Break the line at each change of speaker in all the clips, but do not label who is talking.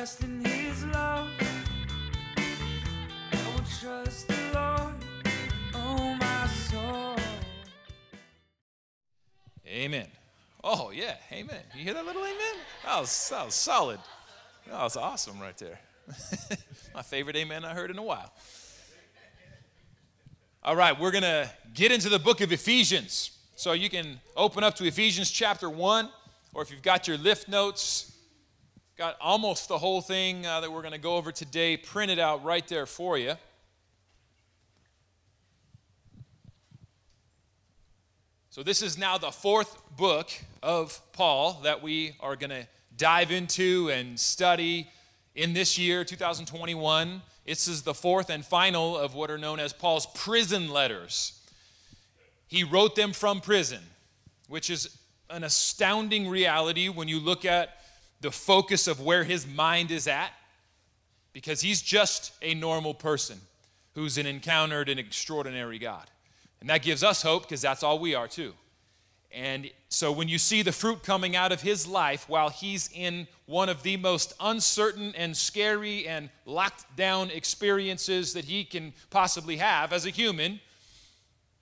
in his love. I will trust the Lord, oh my soul.
Amen. Oh, yeah. Amen. You hear that little amen? That was, that was solid. That was awesome right there. My favorite amen I heard in a while. All right, we're going to get into the book of Ephesians. So you can open up to Ephesians chapter 1, or if you've got your lift notes, got almost the whole thing uh, that we're going to go over today printed out right there for you. So, this is now the fourth book of Paul that we are going to dive into and study in this year, 2021. This is the fourth and final of what are known as Paul's prison letters. He wrote them from prison, which is an astounding reality when you look at the focus of where his mind is at, because he's just a normal person who's an encountered an extraordinary God. And that gives us hope because that's all we are too. And so when you see the fruit coming out of his life while he's in one of the most uncertain and scary and locked down experiences that he can possibly have as a human,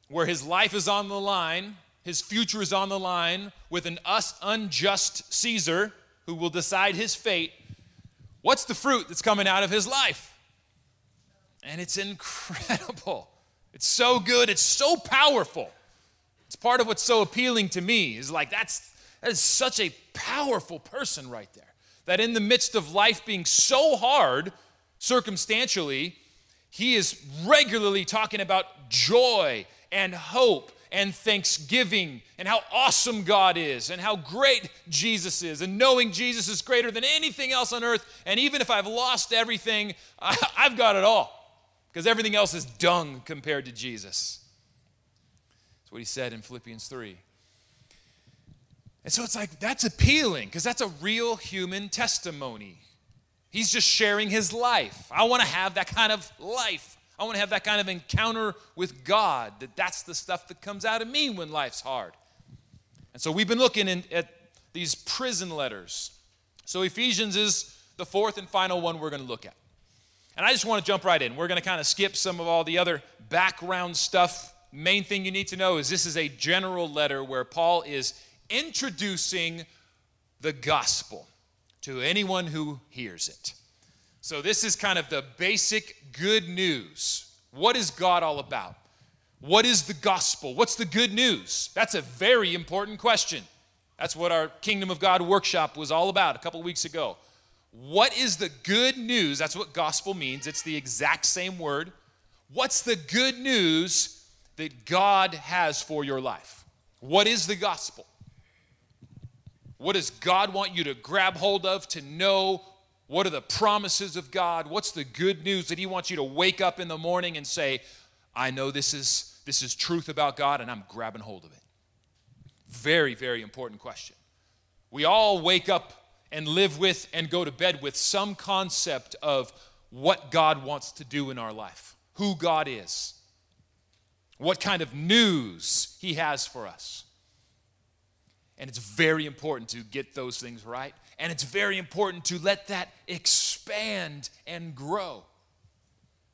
where his life is on the line, his future is on the line with an us unjust Caesar who will decide his fate, what's the fruit that's coming out of his life? And it's incredible. It's so good, it's so powerful. It's part of what's so appealing to me is like that's that is such a powerful person right there. That in the midst of life being so hard circumstantially, he is regularly talking about joy and hope and thanksgiving and how awesome God is and how great Jesus is and knowing Jesus is greater than anything else on earth. And even if I've lost everything, I, have got it all because everything else is dung compared to Jesus. That's what he said in Philippians 3. And so it's like, that's appealing because that's a real human testimony. He's just sharing his life. I want to have that kind of life. I want to have that kind of encounter with God. That that's the stuff that comes out of me when life's hard. And so we've been looking in, at these prison letters. So Ephesians is the fourth and final one we're going to look at. And I just want to jump right in. We're going to kind of skip some of all the other background stuff. Main thing you need to know is this is a general letter where Paul is introducing the gospel to anyone who hears it. So, this is kind of the basic good news. What is God all about? What is the gospel? What's the good news? That's a very important question. That's what our Kingdom of God workshop was all about a couple weeks ago. What is the good news? That's what gospel means. It's the exact same word. What's the good news that God has for your life? What is the gospel? What does God want you to grab hold of to know? What are the promises of God? What's the good news that He wants you to wake up in the morning and say, I know this is, this is truth about God and I'm grabbing hold of it? Very, very important question. We all wake up and live with and go to bed with some concept of what God wants to do in our life, who God is, what kind of news He has for us. And it's very important to get those things right. And it's very important to let that expand and grow.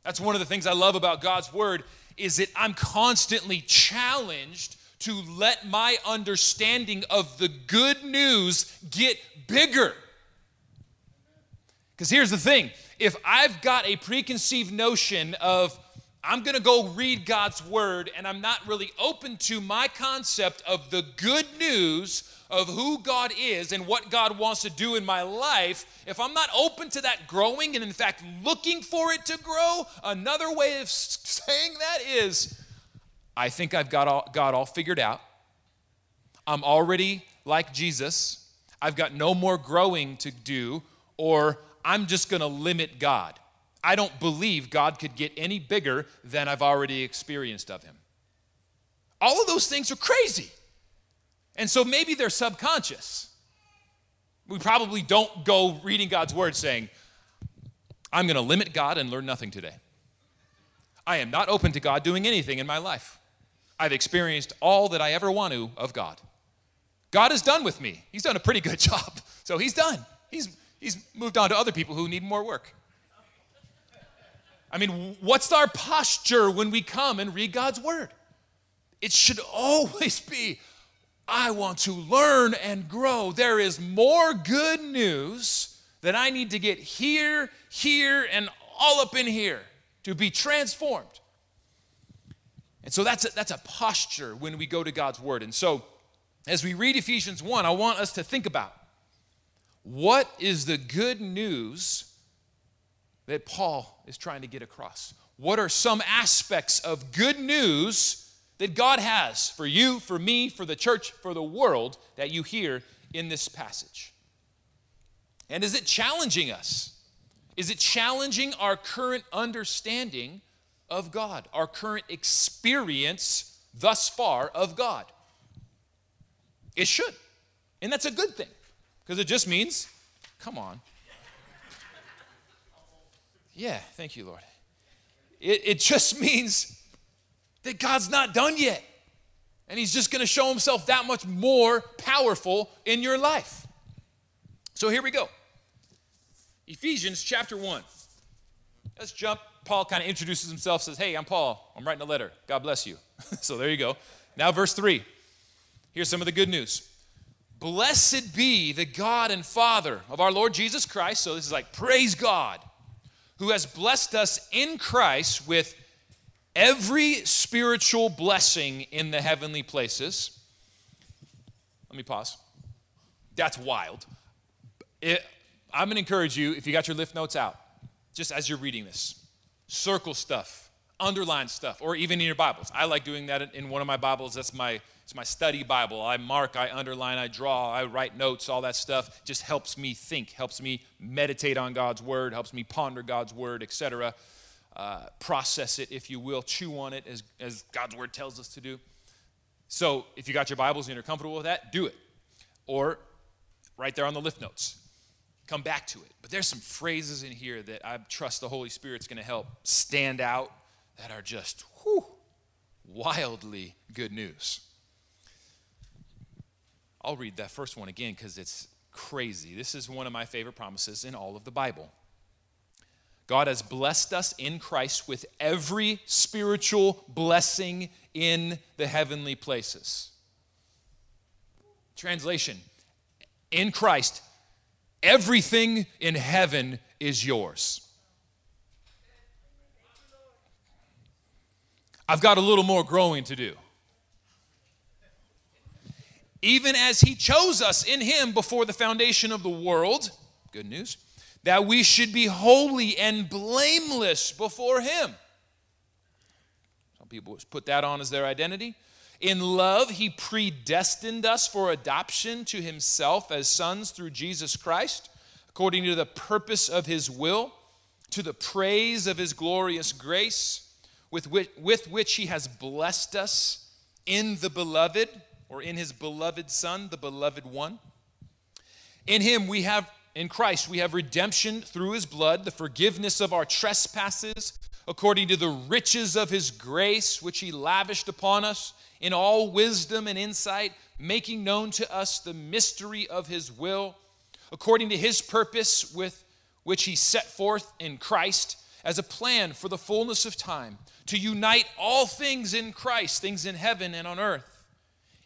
That's one of the things I love about God's word is that I'm constantly challenged to let my understanding of the good news get bigger. Because here's the thing if I've got a preconceived notion of I'm going to go read God's word and I'm not really open to my concept of the good news of who God is and what God wants to do in my life, if I'm not open to that growing and in fact looking for it to grow, another way of saying that is I think I've got all, God all figured out. I'm already like Jesus. I've got no more growing to do, or I'm just going to limit God. I don't believe God could get any bigger than I've already experienced of Him. All of those things are crazy. And so maybe they're subconscious. We probably don't go reading God's word saying, I'm going to limit God and learn nothing today. I am not open to God doing anything in my life. I've experienced all that I ever want to of God. God is done with me. He's done a pretty good job. So he's done. He's, He's moved on to other people who need more work. I mean, what's our posture when we come and read God's word? It should always be I want to learn and grow. There is more good news that I need to get here, here, and all up in here to be transformed. And so that's a, that's a posture when we go to God's word. And so as we read Ephesians 1, I want us to think about what is the good news that Paul is trying to get across? What are some aspects of good news that God has for you, for me, for the church, for the world that you hear in this passage? And is it challenging us? Is it challenging our current understanding of God, our current experience thus far of God? It should. And that's a good thing because it just means, come on. Yeah, thank you, Lord. It, it just means that God's not done yet. And He's just going to show Himself that much more powerful in your life. So here we go Ephesians chapter 1. Let's jump. Paul kind of introduces himself, says, Hey, I'm Paul. I'm writing a letter. God bless you. so there you go. Now, verse 3. Here's some of the good news. Blessed be the God and Father of our Lord Jesus Christ. So this is like, praise God, who has blessed us in Christ with every spiritual blessing in the heavenly places. Let me pause. That's wild. It, I'm going to encourage you, if you got your lift notes out, just as you're reading this, circle stuff, underline stuff, or even in your Bibles. I like doing that in one of my Bibles. That's my it's my study Bible. I mark, I underline, I draw, I write notes, all that stuff just helps me think, helps me meditate on God's word, helps me ponder God's word, etc. Uh, process it, if you will, chew on it as, as God's word tells us to do. So if you got your Bibles and you're comfortable with that, do it. Or right there on the lift notes, come back to it. But there's some phrases in here that I trust the Holy Spirit's going to help stand out that are just whew, wildly good news. I'll read that first one again because it's crazy. This is one of my favorite promises in all of the Bible. God has blessed us in Christ with every spiritual blessing in the heavenly places. Translation In Christ, everything in heaven is yours. I've got a little more growing to do even as he chose us in him before the foundation of the world, good news, that we should be holy and blameless before him. Some people put that on as their identity. In love, he predestined us for adoption to himself as sons through Jesus Christ, according to the purpose of his will, to the praise of his glorious grace, with which, with which he has blessed us in the beloved or in his beloved Son, the beloved one. In him we have, in Christ, we have redemption through his blood, the forgiveness of our trespasses, according to the riches of his grace, which he lavished upon us in all wisdom and insight, making known to us the mystery of his will, according to his purpose with which he set forth in Christ as a plan for the fullness of time, to unite all things in Christ, things in heaven and on earth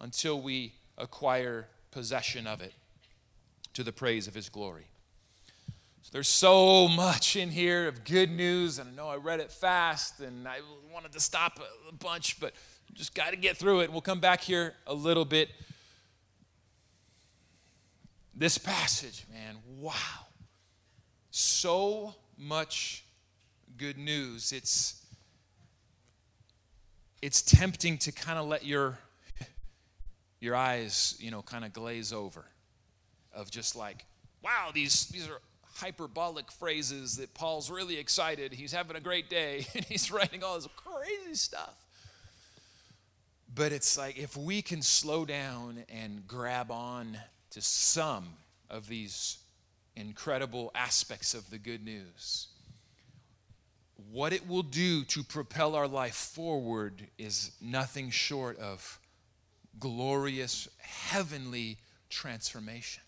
until we acquire possession of it to the praise of his glory. So there's so much in here of good news, and I know I read it fast and I wanted to stop a bunch, but just got to get through it. We'll come back here a little bit. This passage, man, wow. So much good news. It's it's tempting to kind of let your your eyes, you know, kind of glaze over of just like, wow, these, these are hyperbolic phrases that Paul's really excited. He's having a great day and he's writing all this crazy stuff. But it's like if we can slow down and grab on to some of these incredible aspects of the good news, what it will do to propel our life forward is nothing short of glorious heavenly transformation.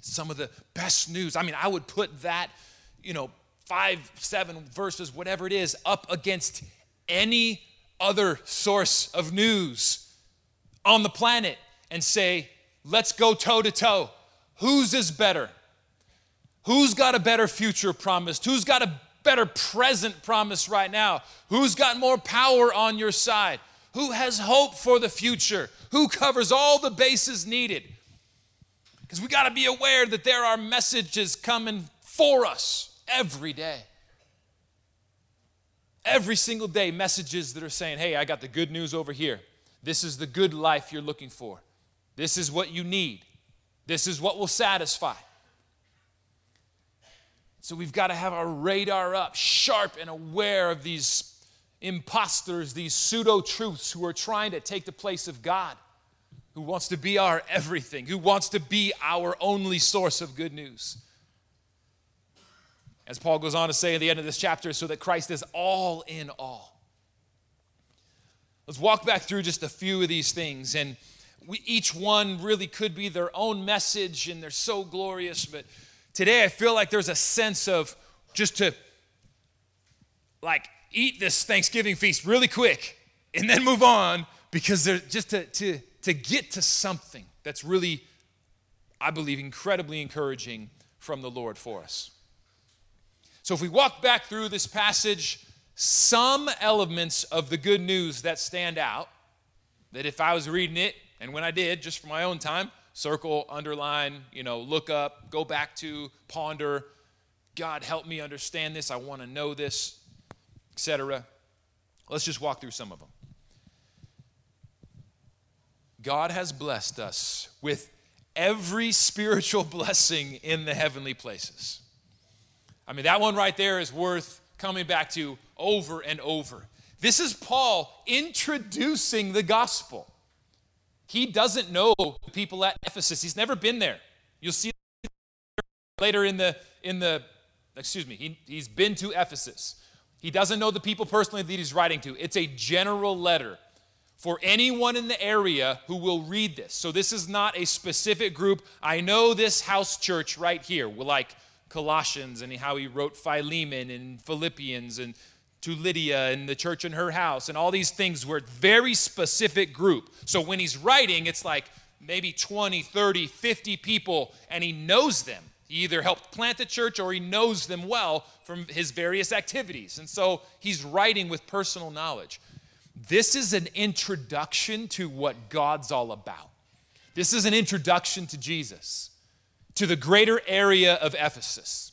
Some of the best news. I mean, I would put that, you know, five, seven verses, whatever it is, up against any other source of news on the planet and say, let's go toe to toe. Whose is better? Who's got a better future promised? Who's got a better present promise right now? Who's got more power on your side? Who has hope for the future? Who covers all the bases needed? Because we got to be aware that there are messages coming for us every day. Every single day, messages that are saying, hey, I got the good news over here. This is the good life you're looking for. This is what you need. This is what will satisfy. So we've got to have our radar up, sharp and aware of these imposters, these pseudo truths who are trying to take the place of God, who wants to be our everything, who wants to be our only source of good news. As Paul goes on to say at the end of this chapter, so that Christ is all in all. Let's walk back through just a few of these things. And we, each one really could be their own message, and they're so glorious, but Today, I feel like there's a sense of just to like eat this Thanksgiving feast really quick and then move on because they're just to, to, to get to something that's really, I believe, incredibly encouraging from the Lord for us. So, if we walk back through this passage, some elements of the good news that stand out, that if I was reading it, and when I did, just for my own time, circle, underline, you know, look up, go back to, ponder. God, help me understand this. I want to know this, etc. Let's just walk through some of them. God has blessed us with every spiritual blessing in the heavenly places. I mean, that one right there is worth coming back to over and over. This is Paul introducing the gospel. He doesn't know the people at Ephesus. He's never been there. You'll see later in the in the excuse me, he, he's been to Ephesus. He doesn't know the people personally that he's writing to. It's a general letter for anyone in the area who will read this. So this is not a specific group. I know this house church right here, like Colossians and how he wrote Philemon and Philippians and to Lydia and the church in her house and all these things were very specific group. So when he's writing, it's like maybe 20, 30, 50 people, and he knows them. He either helped plant the church or he knows them well from his various activities. And so he's writing with personal knowledge. This is an introduction to what God's all about. This is an introduction to Jesus, to the greater area of Ephesus.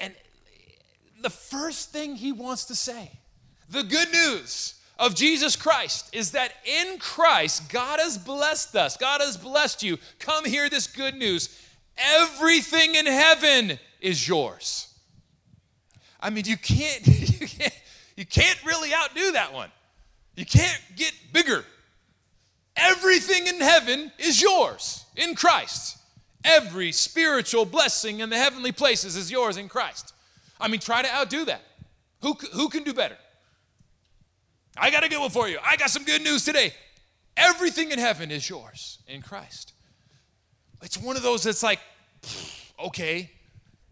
And the first thing he wants to say, the good news of Jesus Christ, is that in Christ, God has blessed us. God has blessed you. Come hear this good news. Everything in heaven is yours. I mean, you can't, you can't, you can't really outdo that one. You can't get bigger. Everything in heaven is yours in Christ. Every spiritual blessing in the heavenly places is yours in Christ. I mean, try to outdo that. Who, who can do better? I got a good one for you. I got some good news today. Everything in heaven is yours in Christ. It's one of those that's like, okay,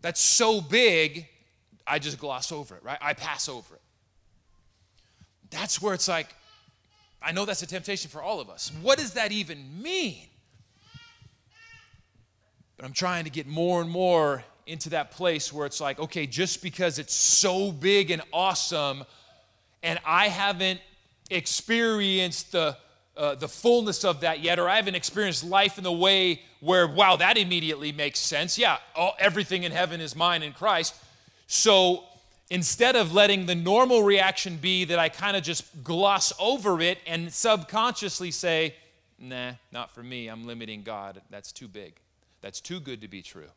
that's so big, I just gloss over it, right? I pass over it. That's where it's like, I know that's a temptation for all of us. What does that even mean? But I'm trying to get more and more into that place where it's like, okay, just because it's so big and awesome, and I haven't experienced the uh, the fullness of that yet, or I haven't experienced life in the way where, wow, that immediately makes sense. Yeah, all, everything in heaven is mine in Christ. So instead of letting the normal reaction be that I kind of just gloss over it and subconsciously say, nah, not for me, I'm limiting God. That's too big. That's too good to be true.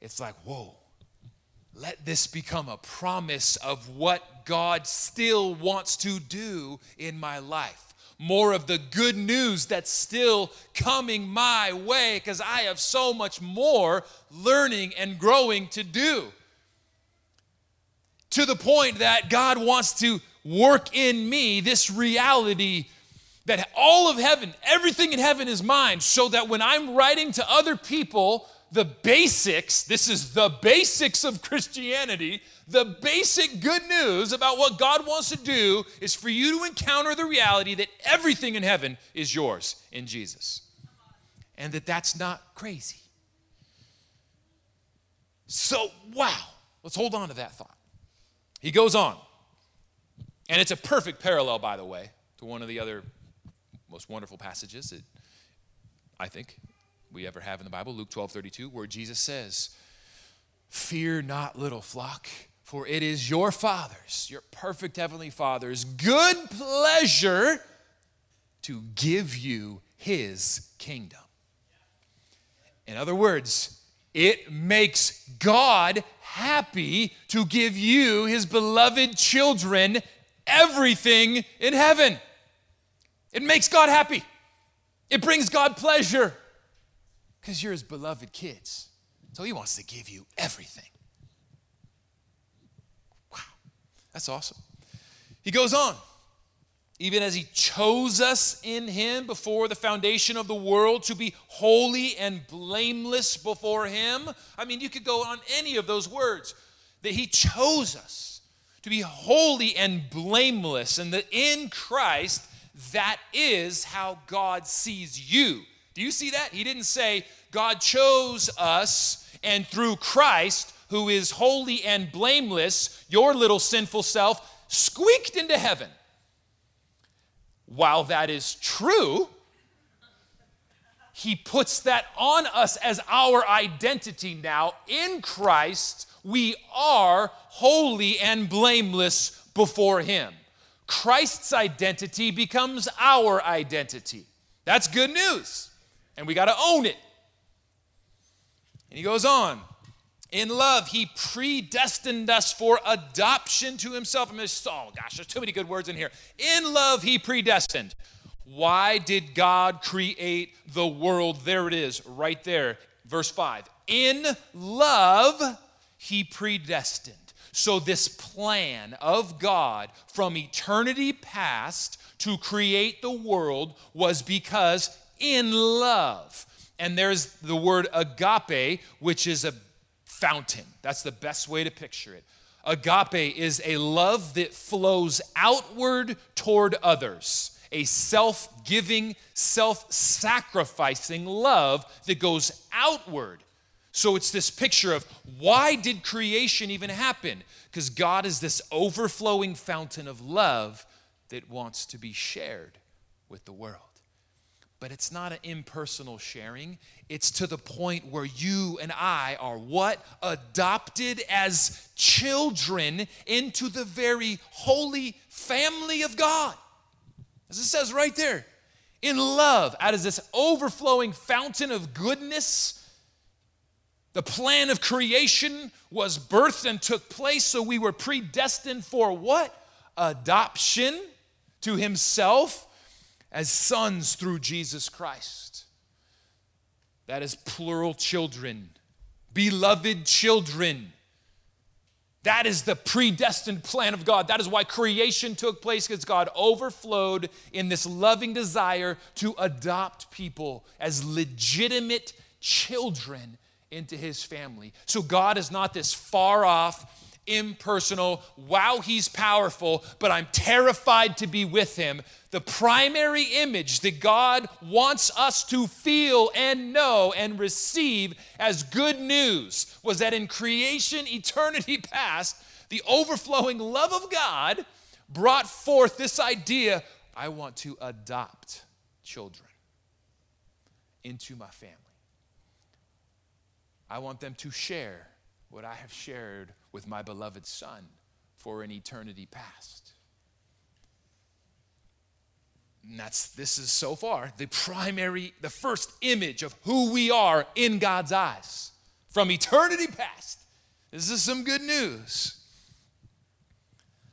it's like, whoa, let this become a promise of what God still wants to do in my life. More of the good news that's still coming my way because I have so much more learning and growing to do. To the point that God wants to work in me this reality that all of heaven, everything in heaven is mine, so that when I'm writing to other people, the basics, this is the basics of Christianity, the basic good news about what God wants to do is for you to encounter the reality that everything in heaven is yours in Jesus. And that that's not crazy. So, wow, let's hold on to that thought. He goes on, and it's a perfect parallel, by the way, to one of the other most wonderful passages that I think we ever have in the Bible, Luke 12 32, where Jesus says, Fear not, little flock, for it is your Father's, your perfect Heavenly Father's good pleasure to give you His kingdom. In other words, it makes God happy to give you, His beloved children, everything in heaven. It makes God happy. It brings God pleasure because you're his beloved kids. So he wants to give you everything. Wow, that's awesome. He goes on. Even as he chose us in him before the foundation of the world to be holy and blameless before him. I mean, you could go on any of those words that he chose us to be holy and blameless, and that in Christ, that is how God sees you. Do you see that? He didn't say, God chose us, and through Christ, who is holy and blameless, your little sinful self squeaked into heaven. While that is true, he puts that on us as our identity now. In Christ, we are holy and blameless before him. Christ's identity becomes our identity. That's good news. And we got to own it. And he goes on. In love, he predestined us for adoption to himself. I mean, oh gosh, there's too many good words in here. In love, he predestined. Why did God create the world? There it is, right there, verse 5. In love, he predestined. So, this plan of God from eternity past to create the world was because in love. And there's the word agape, which is a fountain. That's the best way to picture it. Agape is a love that flows outward toward others, a self giving, self sacrificing love that goes outward so it's this picture of why did creation even happen? Because God is this overflowing fountain of love that wants to be shared with the world. But it's not an impersonal sharing. It's to the point where you and I are what? Adopted as children into the very holy family of God. As it says right there, in love, out of this overflowing fountain of goodness the plan of creation was birthed and took place, so we were predestined for what? Adoption to Himself as sons through Jesus Christ. That is plural children, beloved children. That is the predestined plan of God. That is why creation took place because God overflowed in this loving desire to adopt people as legitimate children into his family. So God is not this far off, impersonal, wow, he's powerful, but I'm terrified to be with him. The primary image that God wants us to feel and know and receive as good news was that in creation, eternity past, the overflowing love of God brought forth this idea I want to adopt children into my family. I want them to share what I have shared with my beloved Son for an eternity past. And that's this is so far the primary, the first image of who we are in God's eyes. from eternity past. This is some good news.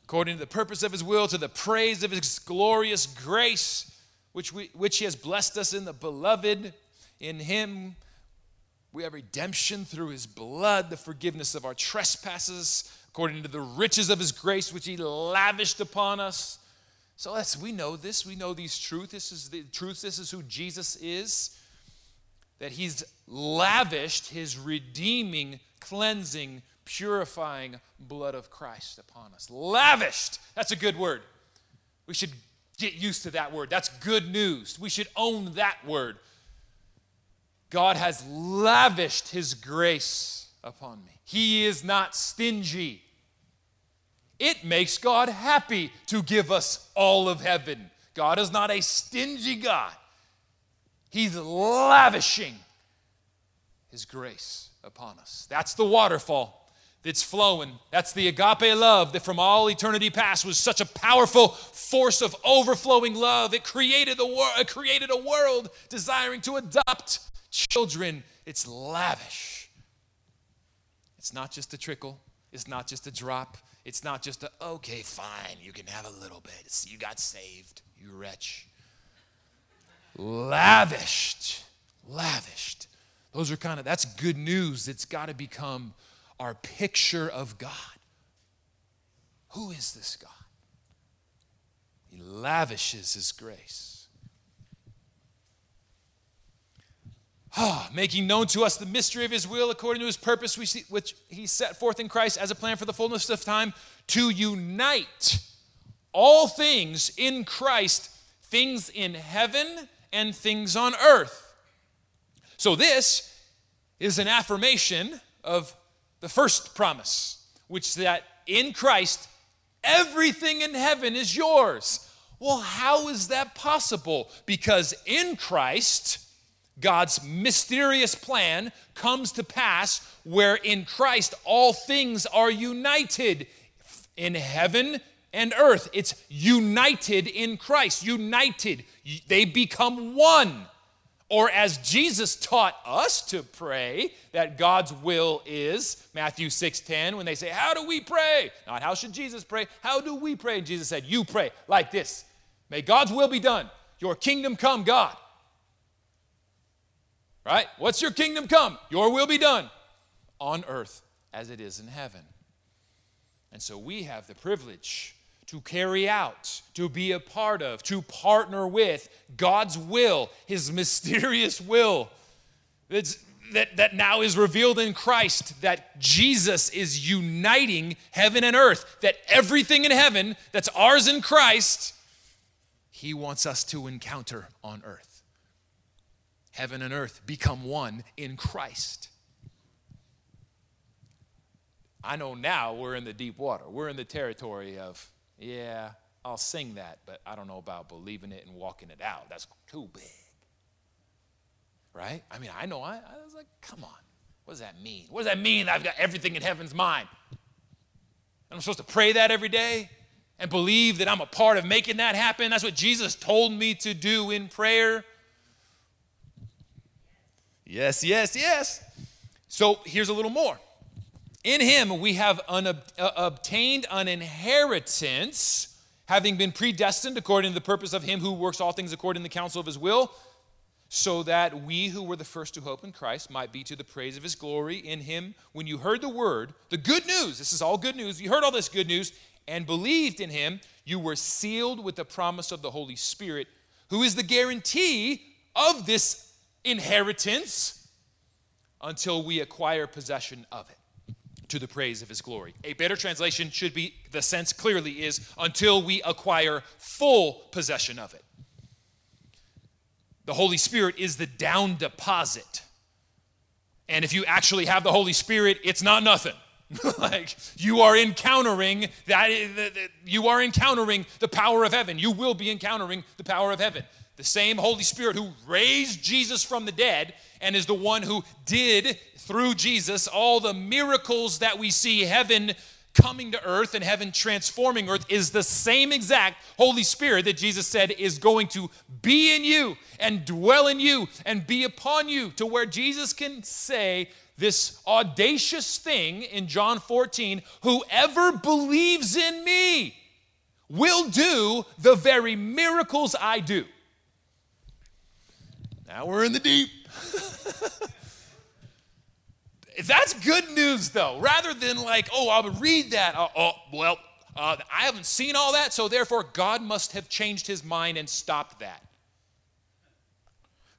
According to the purpose of his will, to the praise of his glorious grace, which, we, which he has blessed us in the beloved. In him we have redemption through his blood, the forgiveness of our trespasses, according to the riches of his grace, which he lavished upon us. So let's, we know this. We know these truths. This is the truth. This is who Jesus is. That he's lavished his redeeming, cleansing, purifying blood of Christ upon us. Lavished. That's a good word. We should get used to that word. That's good news. We should own that word. God has lavished his grace upon me. He is not stingy. It makes God happy to give us all of heaven. God is not a stingy God. He's lavishing his grace upon us. That's the waterfall that's flowing. That's the agape love that from all eternity past was such a powerful force of overflowing love. It created, the wor- created a world desiring to adopt children. It's lavish. It's not just a trickle, it's not just a drop, it's not just a, okay, fine, you can have a little bit. It's, you got saved, you wretch. Lavished, lavished. Those are kind of, that's good news. It's got to become our picture of God. Who is this God? He lavishes his grace. Ah, making known to us the mystery of his will according to his purpose, which he set forth in Christ as a plan for the fullness of time, to unite all things in Christ, things in heaven and things on earth. So, this is an affirmation of the first promise, which that in Christ, everything in heaven is yours. Well, how is that possible? Because in Christ, God's mysterious plan comes to pass where in Christ all things are united in heaven and earth. It's united in Christ, united. They become one. Or as Jesus taught us to pray, that God's will is, Matthew 6:10, when they say, How do we pray? Not how should Jesus pray? How do we pray? And Jesus said, You pray like this. May God's will be done. Your kingdom come, God. Right? What's your kingdom come? Your will be done on earth as it is in heaven. And so we have the privilege to carry out, to be a part of, to partner with God's will, His mysterious will that, that now is revealed in Christ, that Jesus is uniting heaven and earth, that everything in heaven that's ours in Christ, He wants us to encounter on earth heaven and earth become one in Christ. I know now we're in the deep water. We're in the territory of, yeah, I'll sing that, but I don't know about believing it and walking it out. That's too big. Right? I mean, I know, I, I was like, come on. What does that mean? What does that mean I've got everything in heaven's mine? I'm supposed to pray that every day and believe that I'm a part of making that happen. That's what Jesus told me to do in prayer. Yes, yes, yes. So here's a little more. In him we have uh, obtained an inheritance, having been predestined according to the purpose of him who works all things according to the counsel of his will, so that we who were the first to hope in Christ might be to the praise of his glory in him. When you heard the word, the good news, this is all good news, you heard all this good news and believed in him, you were sealed with the promise of the Holy Spirit, who is the guarantee of this inheritance until we acquire possession of it to the praise of his glory. A better translation should be the sense clearly is until we acquire full possession of it. The Holy Spirit is the down deposit. And if you actually have the Holy Spirit, it's not nothing. like you are encountering that you are encountering the power of heaven. You will be encountering the power of heaven the same Holy Spirit who raised Jesus from the dead and is the one who did through Jesus all the miracles that we see heaven coming to earth and heaven transforming earth is the same exact Holy Spirit that Jesus said is going to be in you and dwell in you and be upon you to where Jesus can say this audacious thing in John 14 whoever believes in me will do the very miracles I do. Now we're in the deep. That's good news, though, rather than like, oh, I would read that. Uh, oh, well, uh, I haven't seen all that, so therefore God must have changed his mind and stopped that.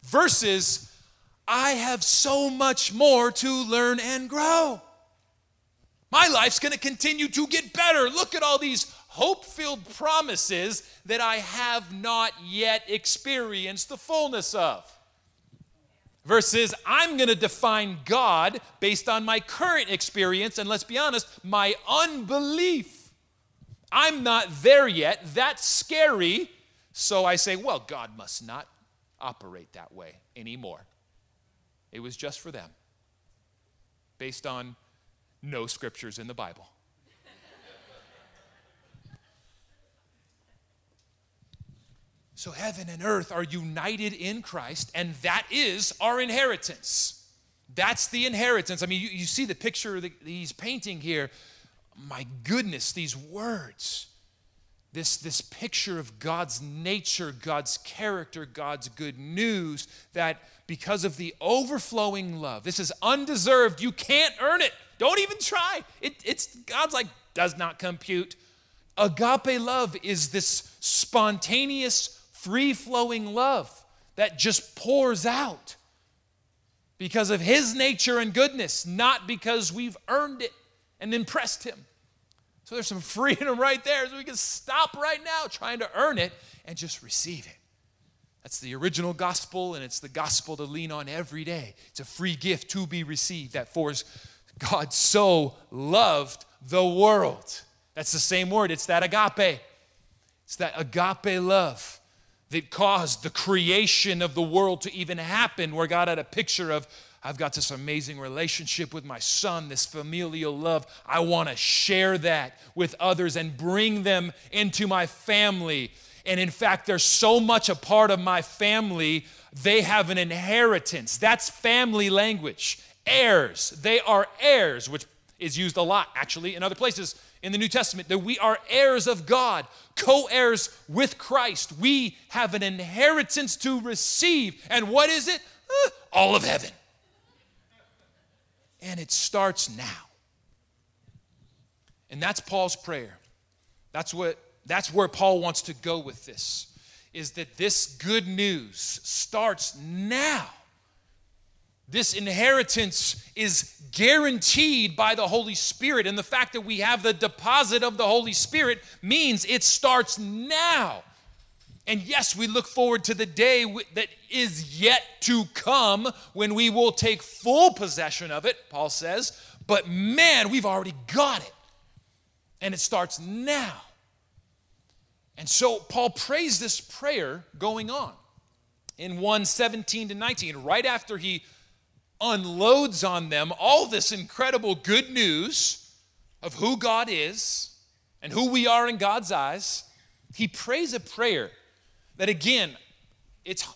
Versus, I have so much more to learn and grow. My life's gonna continue to get better. Look at all these hope filled promises that I have not yet experienced the fullness of versus I'm going to define God based on my current experience and let's be honest, my unbelief. I'm not there yet. That's scary. So I say, well, God must not operate that way anymore. It was just for them, based on no scriptures in the Bible. So heaven and earth are united in Christ, and that is our inheritance. That's the inheritance. I mean, you, you see the picture that he's painting here. My goodness, these words, this, this picture of God's nature, God's character, God's good news, that because of the overflowing love, this is undeserved. You can't earn it. Don't even try. It, it's God's like, does not compute. Agape love is this spontaneous free flowing love that just pours out because of His nature and goodness, not because we've earned it and impressed Him. So there's some freedom right there. So we can stop right now trying to earn it and just receive it. That's the original gospel, and it's the gospel to lean on every day. It's a free gift to be received that for God so loved the world. That's the same word, it's that agape. It's that agape love that caused the creation of the world to even happen, where God had a picture of, I've got this amazing relationship with my son, this familial love. I want to share that with others and bring them into my family. And in fact, they're so much a part of my family, they have an inheritance. That's family language. Heirs. They are heirs, which is used a lot actually in other places in the New Testament that we are heirs of God, co heirs with Christ. We have an inheritance to receive. And what is it? Uh, all of heaven. And it starts now. And that's Paul's prayer. That's what that's where Paul wants to go with this is that this good news starts now this inheritance is guaranteed by the Holy Spirit. And the fact that we have the deposit of the Holy Spirit means it starts now. And yes, we look forward to the day that is yet to come when we will take full possession of it, Paul says. But man, we've already got it. And it starts now. And so Paul prays this prayer going on in 1 17 to 19, right after he unloads on them all this incredible good news of who God is and who we are in God's eyes, he prays a prayer that, again, it's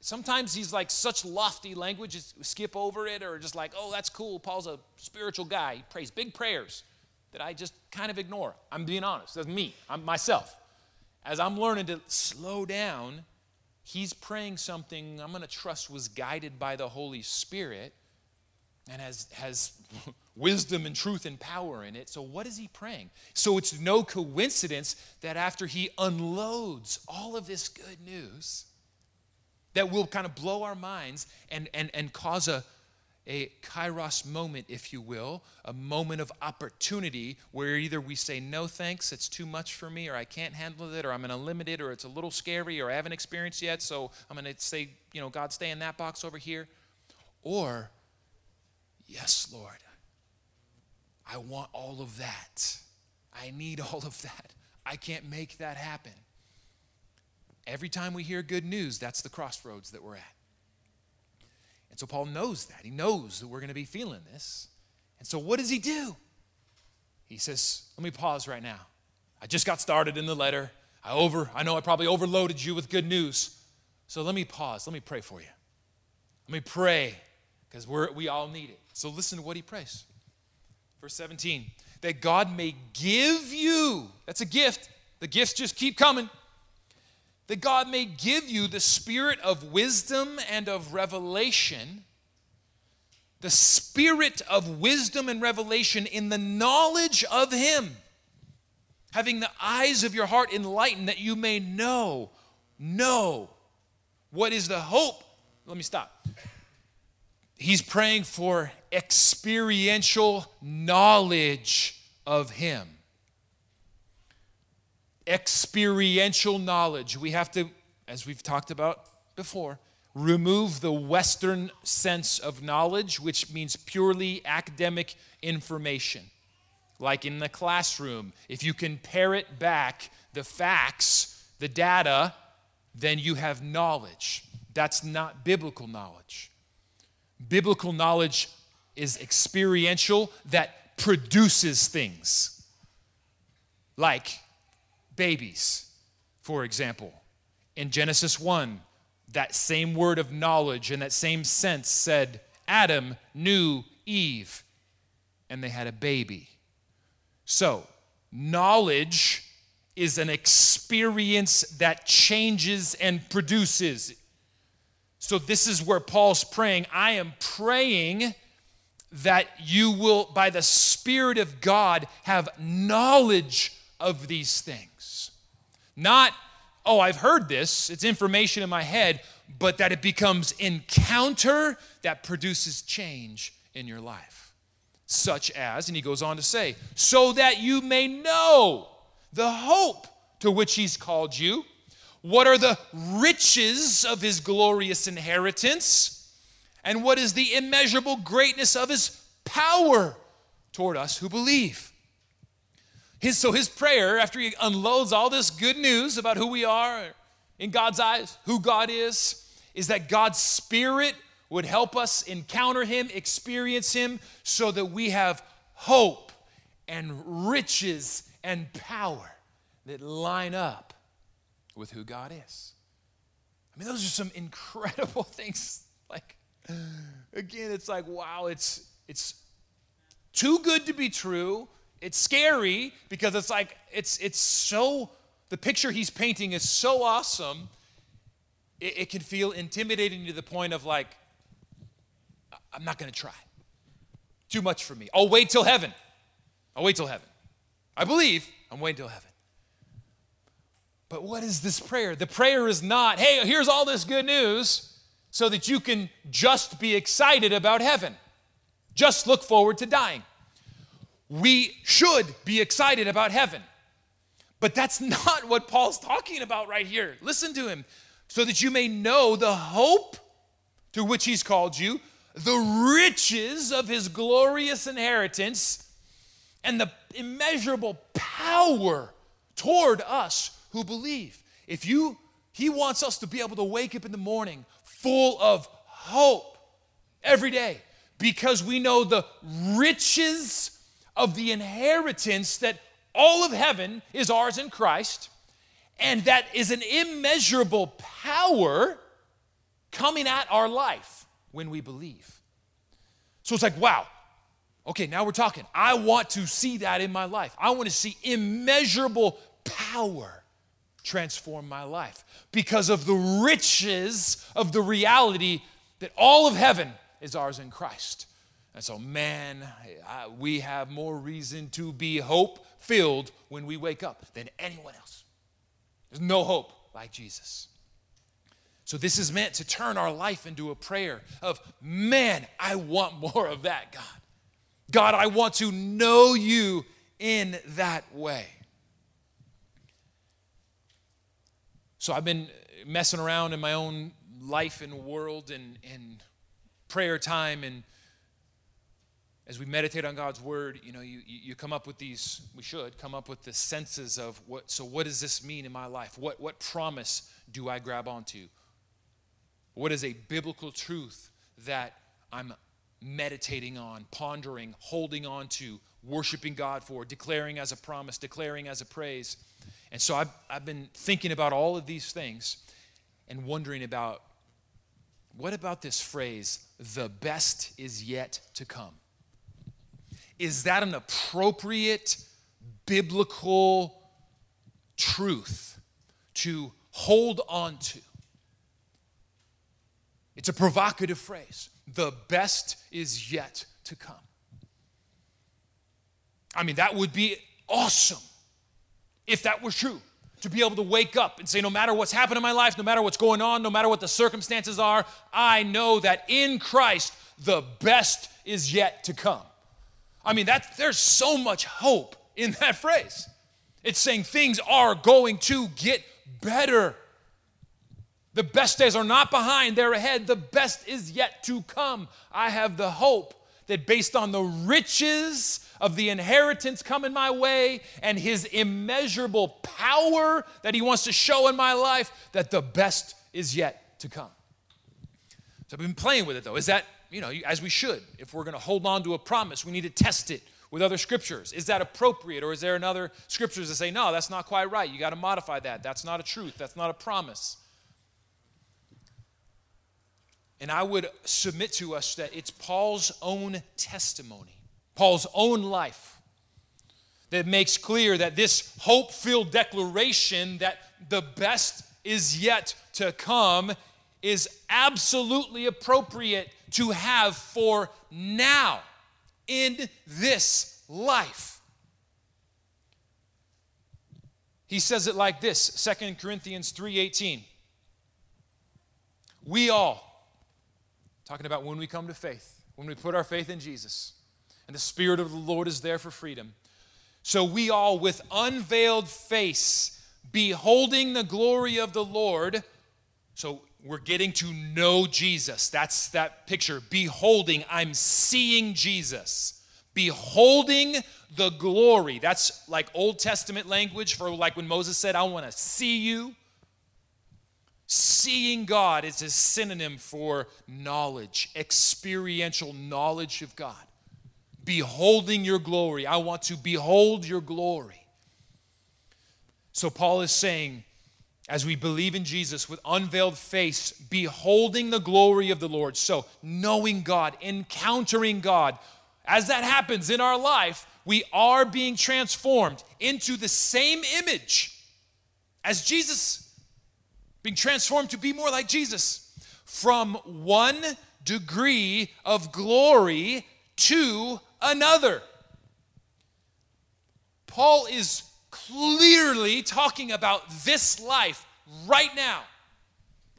sometimes he's like such lofty language, skip over it, or just like, oh, that's cool. Paul's a spiritual guy. He prays big prayers that I just kind of ignore. I'm being honest. That's me, I'm myself. As I'm learning to slow down he's praying something I'm going to trust was guided by the Holy Spirit and has, has wisdom and truth and power in it. So, what is he praying? So, it's no coincidence that after he unloads all of this good news, that will kind of blow our minds and, and, and cause a, a kairos moment, if you will, a moment of opportunity where either we say, no thanks, it's too much for me, or I can't handle it, or I'm going to limit it, or it's a little scary, or I haven't experienced yet, so I'm going to say, you know, God, stay in that box over here. Or, yes, Lord, I want all of that. I need all of that. I can't make that happen. Every time we hear good news, that's the crossroads that we're at. And so Paul knows that. He knows that we're going to be feeling this. And so what does he do? he says, Let me pause right now. I just got started in the letter. I over, I know I probably overloaded you with good news. So let me pause. Let me pray for you. Let me pray because we're we all need it. So listen to what he prays. Verse 17, that God may give you, that's a gift. The gifts just keep coming. That God may give you the spirit of wisdom and of revelation, the spirit of wisdom and revelation in the knowledge of Him, having the eyes of your heart enlightened that you may know, know what is the hope. Let me stop. He's praying for experiential knowledge of Him. Experiential knowledge. We have to, as we've talked about before, remove the Western sense of knowledge, which means purely academic information. Like in the classroom, if you can parrot back the facts, the data, then you have knowledge. That's not biblical knowledge. Biblical knowledge is experiential that produces things. Like babies, for example. In Genesis 1, that same word of knowledge in that same sense said, Adam knew Eve, and they had a baby. So, knowledge is an experience that changes and produces. So, this is where Paul's praying. I am praying that you will, by the Spirit of God, have knowledge of these things. Not, oh, I've heard this, it's information in my head, but that it becomes encounter that produces change in your life. Such as, and he goes on to say, so that you may know the hope to which he's called you. What are the riches of his glorious inheritance? And what is the immeasurable greatness of his power toward us who believe? His, so, his prayer, after he unloads all this good news about who we are in God's eyes, who God is, is that God's Spirit would help us encounter Him, experience Him, so that we have hope and riches and power that line up with who God is. I mean, those are some incredible things. Like, again, it's like, wow, it's it's too good to be true. It's scary because it's like it's it's so the picture he's painting is so awesome. It, it can feel intimidating to the point of like, I'm not going to try. Too much for me. I'll wait till heaven. I'll wait till heaven. I believe. I'm waiting till heaven. But what is this prayer? The prayer is not, hey, here's all this good news so that you can just be excited about heaven. Just look forward to dying. We should be excited about heaven. But that's not what Paul's talking about right here. Listen to him. So that you may know the hope to which he's called you, the riches of his glorious inheritance and the immeasurable power toward us who believe. If you, he wants us to be able to wake up in the morning full of hope every day because we know the riches of the inheritance that all of heaven is ours in Christ, and that is an immeasurable power coming at our life when we believe. So it's like, wow, Okay, now we're talking. I want to see that in my life. I want to see immeasurable power transform my life because of the riches of the reality that all of heaven is ours in Christ. And so, man, I, we have more reason to be hope filled when we wake up than anyone else. There's no hope like Jesus. So, this is meant to turn our life into a prayer of, man, I want more of that, God. God, I want to know you in that way. So I've been messing around in my own life and world and, and prayer time and as we meditate on God's word, you know, you, you come up with these, we should come up with the senses of what, so what does this mean in my life? What, what promise do I grab onto? What is a biblical truth that I'm meditating on, pondering, holding on to worshiping God for, declaring as a promise, declaring as a praise. And so I've, I've been thinking about all of these things and wondering about what about this phrase, the best is yet to come? Is that an appropriate biblical truth to hold on to? It's a provocative phrase. The best is yet to come. I mean, that would be awesome if that were true. To be able to wake up and say, no matter what's happened in my life, no matter what's going on, no matter what the circumstances are, I know that in Christ, the best is yet to come. I mean, that, there's so much hope in that phrase. It's saying things are going to get better. The best days are not behind, they're ahead. The best is yet to come. I have the hope that based on the riches of the inheritance coming my way and his immeasurable power that he wants to show in my life, that the best is yet to come. So I've been playing with it though. Is that, you know, as we should. If we're going to hold on to a promise, we need to test it with other scriptures. Is that appropriate? Or is there another scriptures that say, no, that's not quite right? You got to modify that. That's not a truth. That's not a promise. And I would submit to us that it's Paul's own testimony Paul's own life that makes clear that this hope filled declaration that the best is yet to come is absolutely appropriate to have for now in this life. He says it like this, 2 Corinthians 3:18. We all talking about when we come to faith, when we put our faith in Jesus and the Spirit of the Lord is there for freedom. So we all, with unveiled face, beholding the glory of the Lord, so we're getting to know Jesus. That's that picture. Beholding, I'm seeing Jesus. Beholding the glory. That's like Old Testament language for like when Moses said, I want to see you. Seeing God is a synonym for knowledge, experiential knowledge of God beholding your glory. I want to behold your glory. So, Paul is saying, as we believe in Jesus with unveiled face, beholding the glory of the Lord. So, knowing God, encountering God, as that happens in our life, we are being transformed into the same image as Jesus, being transformed to be more like Jesus from one degree of glory to another. Paul is clearly talking about this life right now.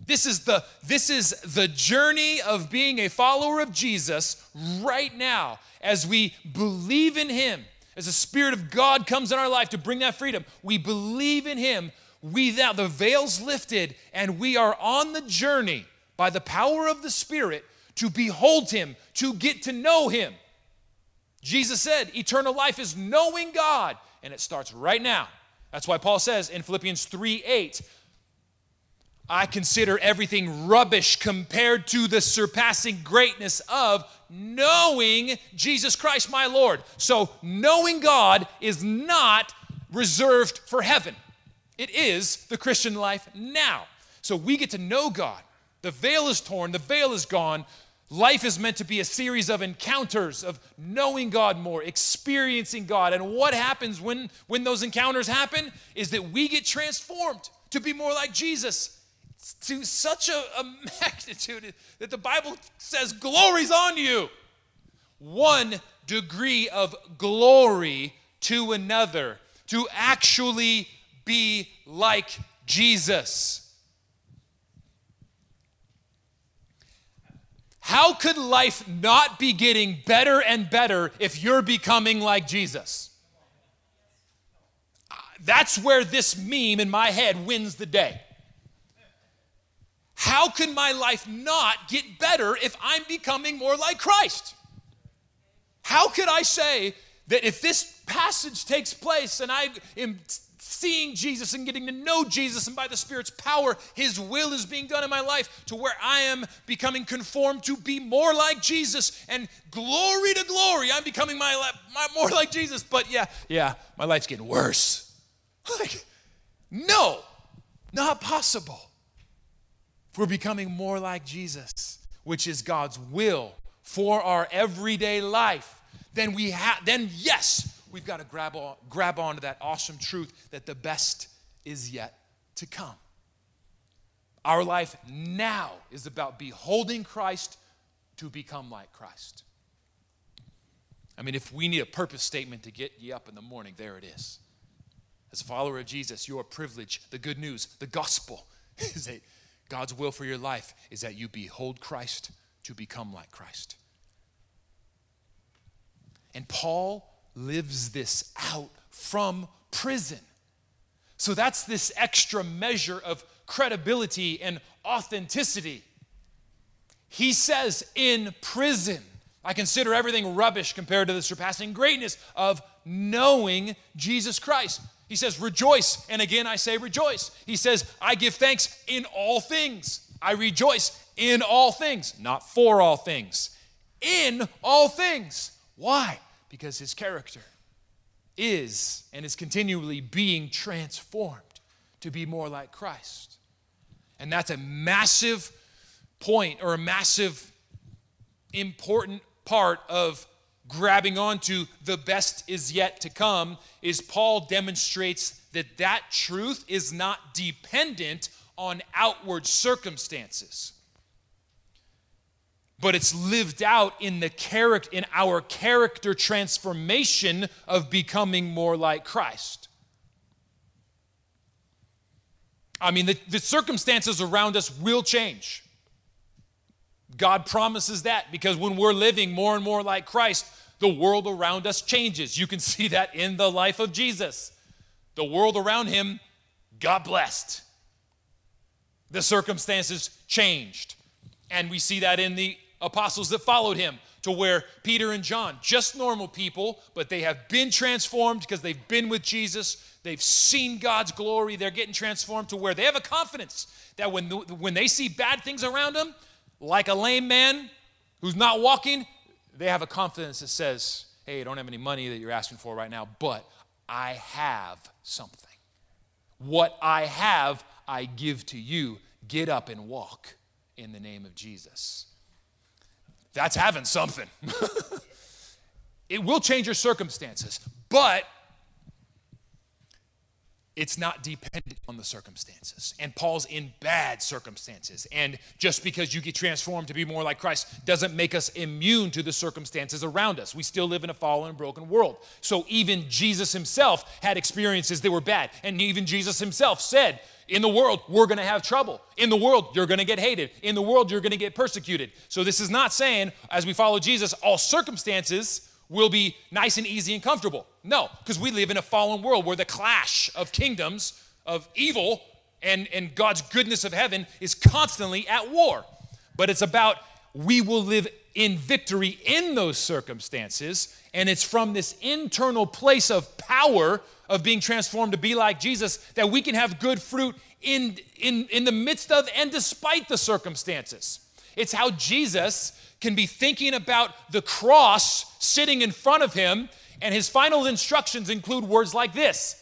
This is the this is the journey of being a follower of Jesus right now as we believe in him. As the spirit of God comes in our life to bring that freedom, we believe in him. We now the veil's lifted and we are on the journey by the power of the spirit to behold him, to get to know him. Jesus said, eternal life is knowing God, and it starts right now. That's why Paul says in Philippians 3 8, I consider everything rubbish compared to the surpassing greatness of knowing Jesus Christ my Lord. So, knowing God is not reserved for heaven, it is the Christian life now. So, we get to know God. The veil is torn, the veil is gone. Life is meant to be a series of encounters, of knowing God more, experiencing God. And what happens when, when those encounters happen is that we get transformed to be more like Jesus to such a, a magnitude that the Bible says, Glory's on you. One degree of glory to another, to actually be like Jesus. How could life not be getting better and better if you're becoming like Jesus? Uh, that's where this meme in my head wins the day. How can my life not get better if I'm becoming more like Christ? How could I say that if this passage takes place and I am seeing Jesus and getting to know Jesus, and by the Spirit's power, His will is being done in my life to where I am becoming conformed to be more like Jesus. And glory to glory, I'm becoming my, my more like Jesus. But yeah, yeah, my life's getting worse. Like, no, not possible. If we're becoming more like Jesus, which is God's will for our everyday life, then we have then yes, we've got to grab on, grab onto that awesome truth that the best is yet to come. Our life now is about beholding Christ to become like Christ. I mean, if we need a purpose statement to get you up in the morning, there it is. As a follower of Jesus, your privilege, the good news, the gospel is that God's will for your life is that you behold Christ to become like Christ. And Paul lives this out from prison. So that's this extra measure of credibility and authenticity. He says, in prison, I consider everything rubbish compared to the surpassing greatness of knowing Jesus Christ. He says, rejoice. And again, I say rejoice. He says, I give thanks in all things. I rejoice in all things, not for all things, in all things. Why? Because his character is and is continually being transformed to be more like Christ. And that's a massive point or a massive important part of grabbing onto the best is yet to come is Paul demonstrates that that truth is not dependent on outward circumstances but it's lived out in the character in our character transformation of becoming more like Christ. I mean, the, the circumstances around us will change. God promises that because when we're living more and more like Christ, the world around us changes. You can see that in the life of Jesus. The world around him got blessed. The circumstances changed. And we see that in the apostles that followed him to where Peter and John, just normal people, but they have been transformed because they've been with Jesus. They've seen God's glory. They're getting transformed to where they have a confidence that when, when they see bad things around them, like a lame man who's not walking, they have a confidence that says, Hey, I don't have any money that you're asking for right now, but I have something. What I have, I give to you. Get up and walk in the name of Jesus. That's having something. it will change your circumstances, but it's not dependent on the circumstances. And Paul's in bad circumstances. And just because you get transformed to be more like Christ doesn't make us immune to the circumstances around us. We still live in a fallen and broken world. So even Jesus himself had experiences that were bad. And even Jesus himself said, in the world, we're going to have trouble. In the world, you're going to get hated. In the world, you're going to get persecuted. So, this is not saying, as we follow Jesus, all circumstances will be nice and easy and comfortable. No, because we live in a fallen world where the clash of kingdoms of evil and, and God's goodness of heaven is constantly at war. But it's about we will live in victory in those circumstances. And it's from this internal place of power of being transformed to be like Jesus that we can have good fruit in, in, in the midst of and despite the circumstances. It's how Jesus can be thinking about the cross sitting in front of him, and his final instructions include words like this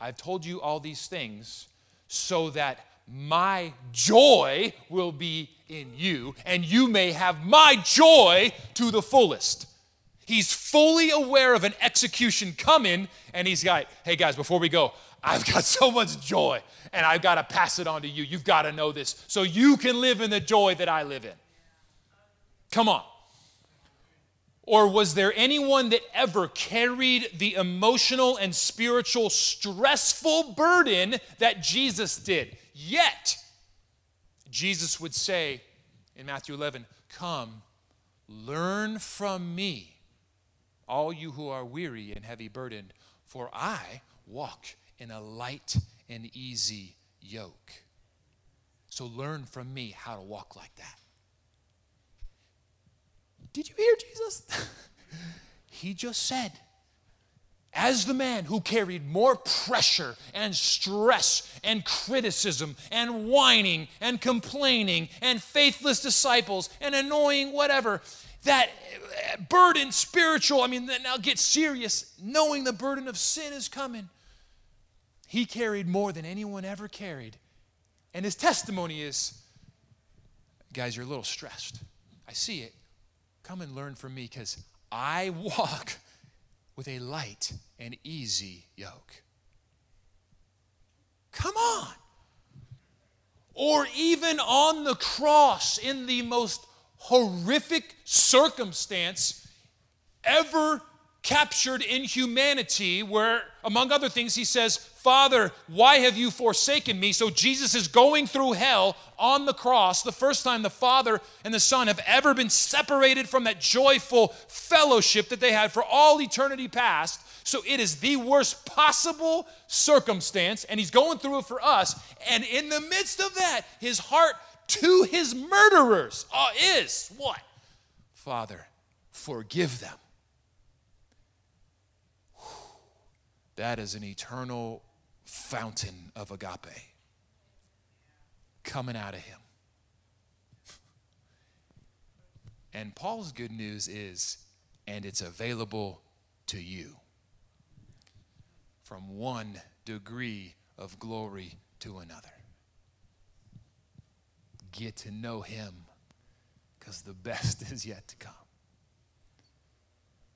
I've told you all these things so that my joy will be in you, and you may have my joy to the fullest. He's fully aware of an execution coming, and he's like, hey guys, before we go, I've got so much joy, and I've got to pass it on to you. You've got to know this so you can live in the joy that I live in. Come on. Or was there anyone that ever carried the emotional and spiritual stressful burden that Jesus did? Yet, Jesus would say in Matthew 11, Come, learn from me all you who are weary and heavy burdened, for I walk in a light and easy yoke. So learn from me how to walk like that. Did you hear Jesus? he just said, as the man who carried more pressure and stress and criticism and whining and complaining and faithless disciples and annoying whatever, that uh, burden, spiritual, I mean, now get serious, knowing the burden of sin is coming. He carried more than anyone ever carried. And his testimony is guys, you're a little stressed. I see it. Come and learn from me because I walk with a light and easy yoke. Come on. Or even on the cross in the most horrific circumstance ever captured in humanity, where, among other things, he says, Father, why have you forsaken me? So Jesus is going through hell on the cross, the first time the Father and the Son have ever been separated from that joyful fellowship that they had for all eternity past. So it is the worst possible circumstance, and he's going through it for us. And in the midst of that, his heart to his murderers uh, is what? Father, forgive them. That is an eternal fountain of agape coming out of him. And Paul's good news is, and it's available to you from one degree of glory to another. Get to know him because the best is yet to come.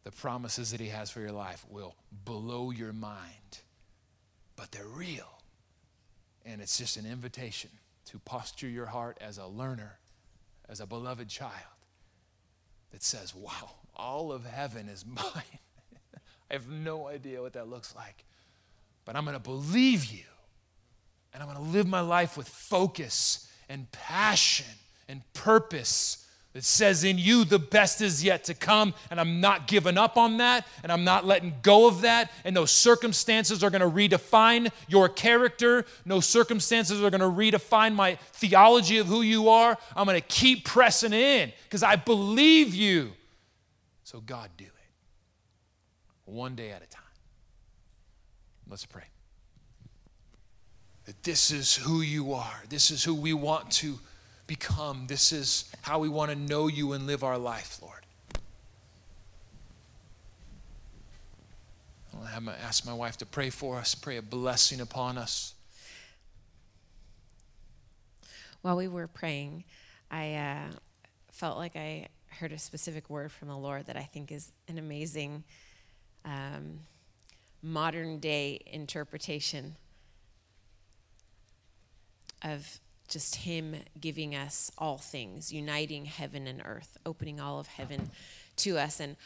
The promises that he has for your life will blow your mind but they're real. And it's just an invitation to posture your heart as a learner, as a beloved child that says, Wow, all of heaven is mine. I have no idea what that looks like, but I'm going to believe you. And I'm going to live my life with focus and passion and purpose that says in you the best is yet to come, and I'm not giving up on that, and I'm not letting go of that, and those circumstances are going to redefine your character. No circumstances are going to redefine my theology of who you are. I'm going to keep pressing in because I believe you. So, God, do it one day at a time. Let's pray. That this is who you are, this is who we want to become. This is how we want to know you and live our life, Lord. I'm going to ask my wife to pray for us, pray a blessing upon us.
While we were praying, I uh, felt like I heard a specific word from the Lord that I think is an amazing um, modern day interpretation of just Him giving us all things, uniting heaven and earth, opening all of heaven to us. And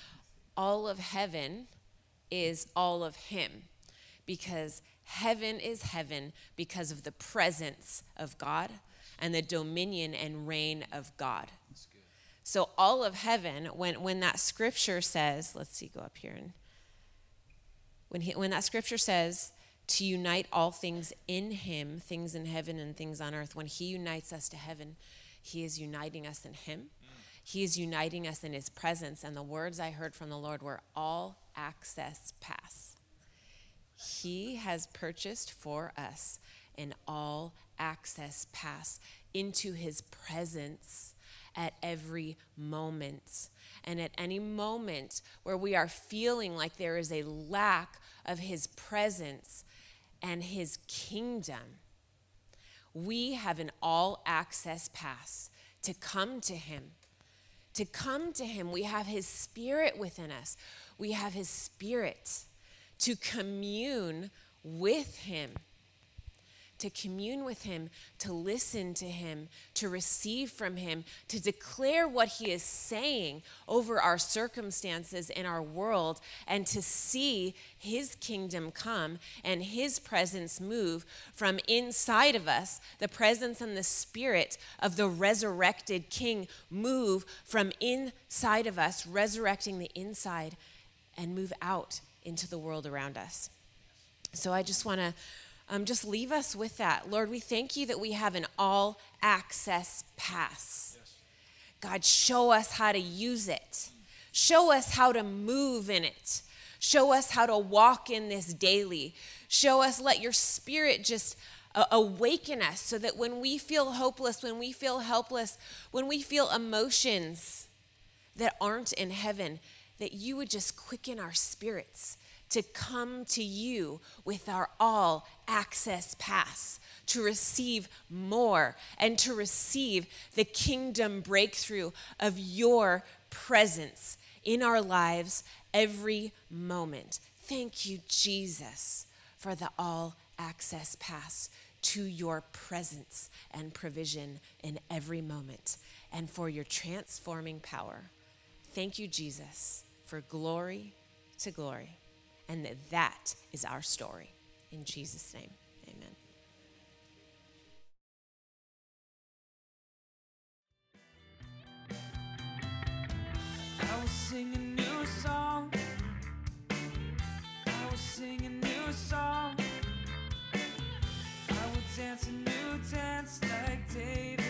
all of heaven is all of Him because heaven is heaven because of the presence of God and the dominion and reign of God. So all of heaven, when, when that scripture says, let's see, go up here and when he, when that scripture says to unite all things in Him, things in heaven and things on earth. When He unites us to heaven, He is uniting us in Him. He is uniting us in His presence. And the words I heard from the Lord were all access pass. He has purchased for us an all access pass into His presence at every moment. And at any moment where we are feeling like there is a lack of His presence, and his kingdom, we have an all access pass to come to him. To come to him, we have his spirit within us. We have his spirit to commune with him to commune with Him, to listen to Him, to receive from Him, to declare what He is saying over our circumstances in our world, and to see His kingdom come and His presence move from inside of us, the presence and the spirit of the resurrected King move from inside of us, resurrecting the inside, and move out into the world around us. So I just want to um, just leave us with that. Lord, we thank you that we have an all access pass. Yes. God, show us how to use it, show us how to move in it. Show us how to walk in this daily. Show us, let your spirit just uh, awaken us so that when we feel hopeless, when we feel helpless, when we feel emotions that aren't in heaven, that you would just quicken our spirits to come to you with our all access pass, to receive more and to receive the kingdom breakthrough of your presence in our lives every moment. Thank you, Jesus, for the all access pass to your presence and provision in every moment and for your transforming power. Thank you, Jesus, for glory to glory, and that that is our story. In Jesus' name, amen.
I will sing a new song. I will sing a new song. I will dance a new dance like David.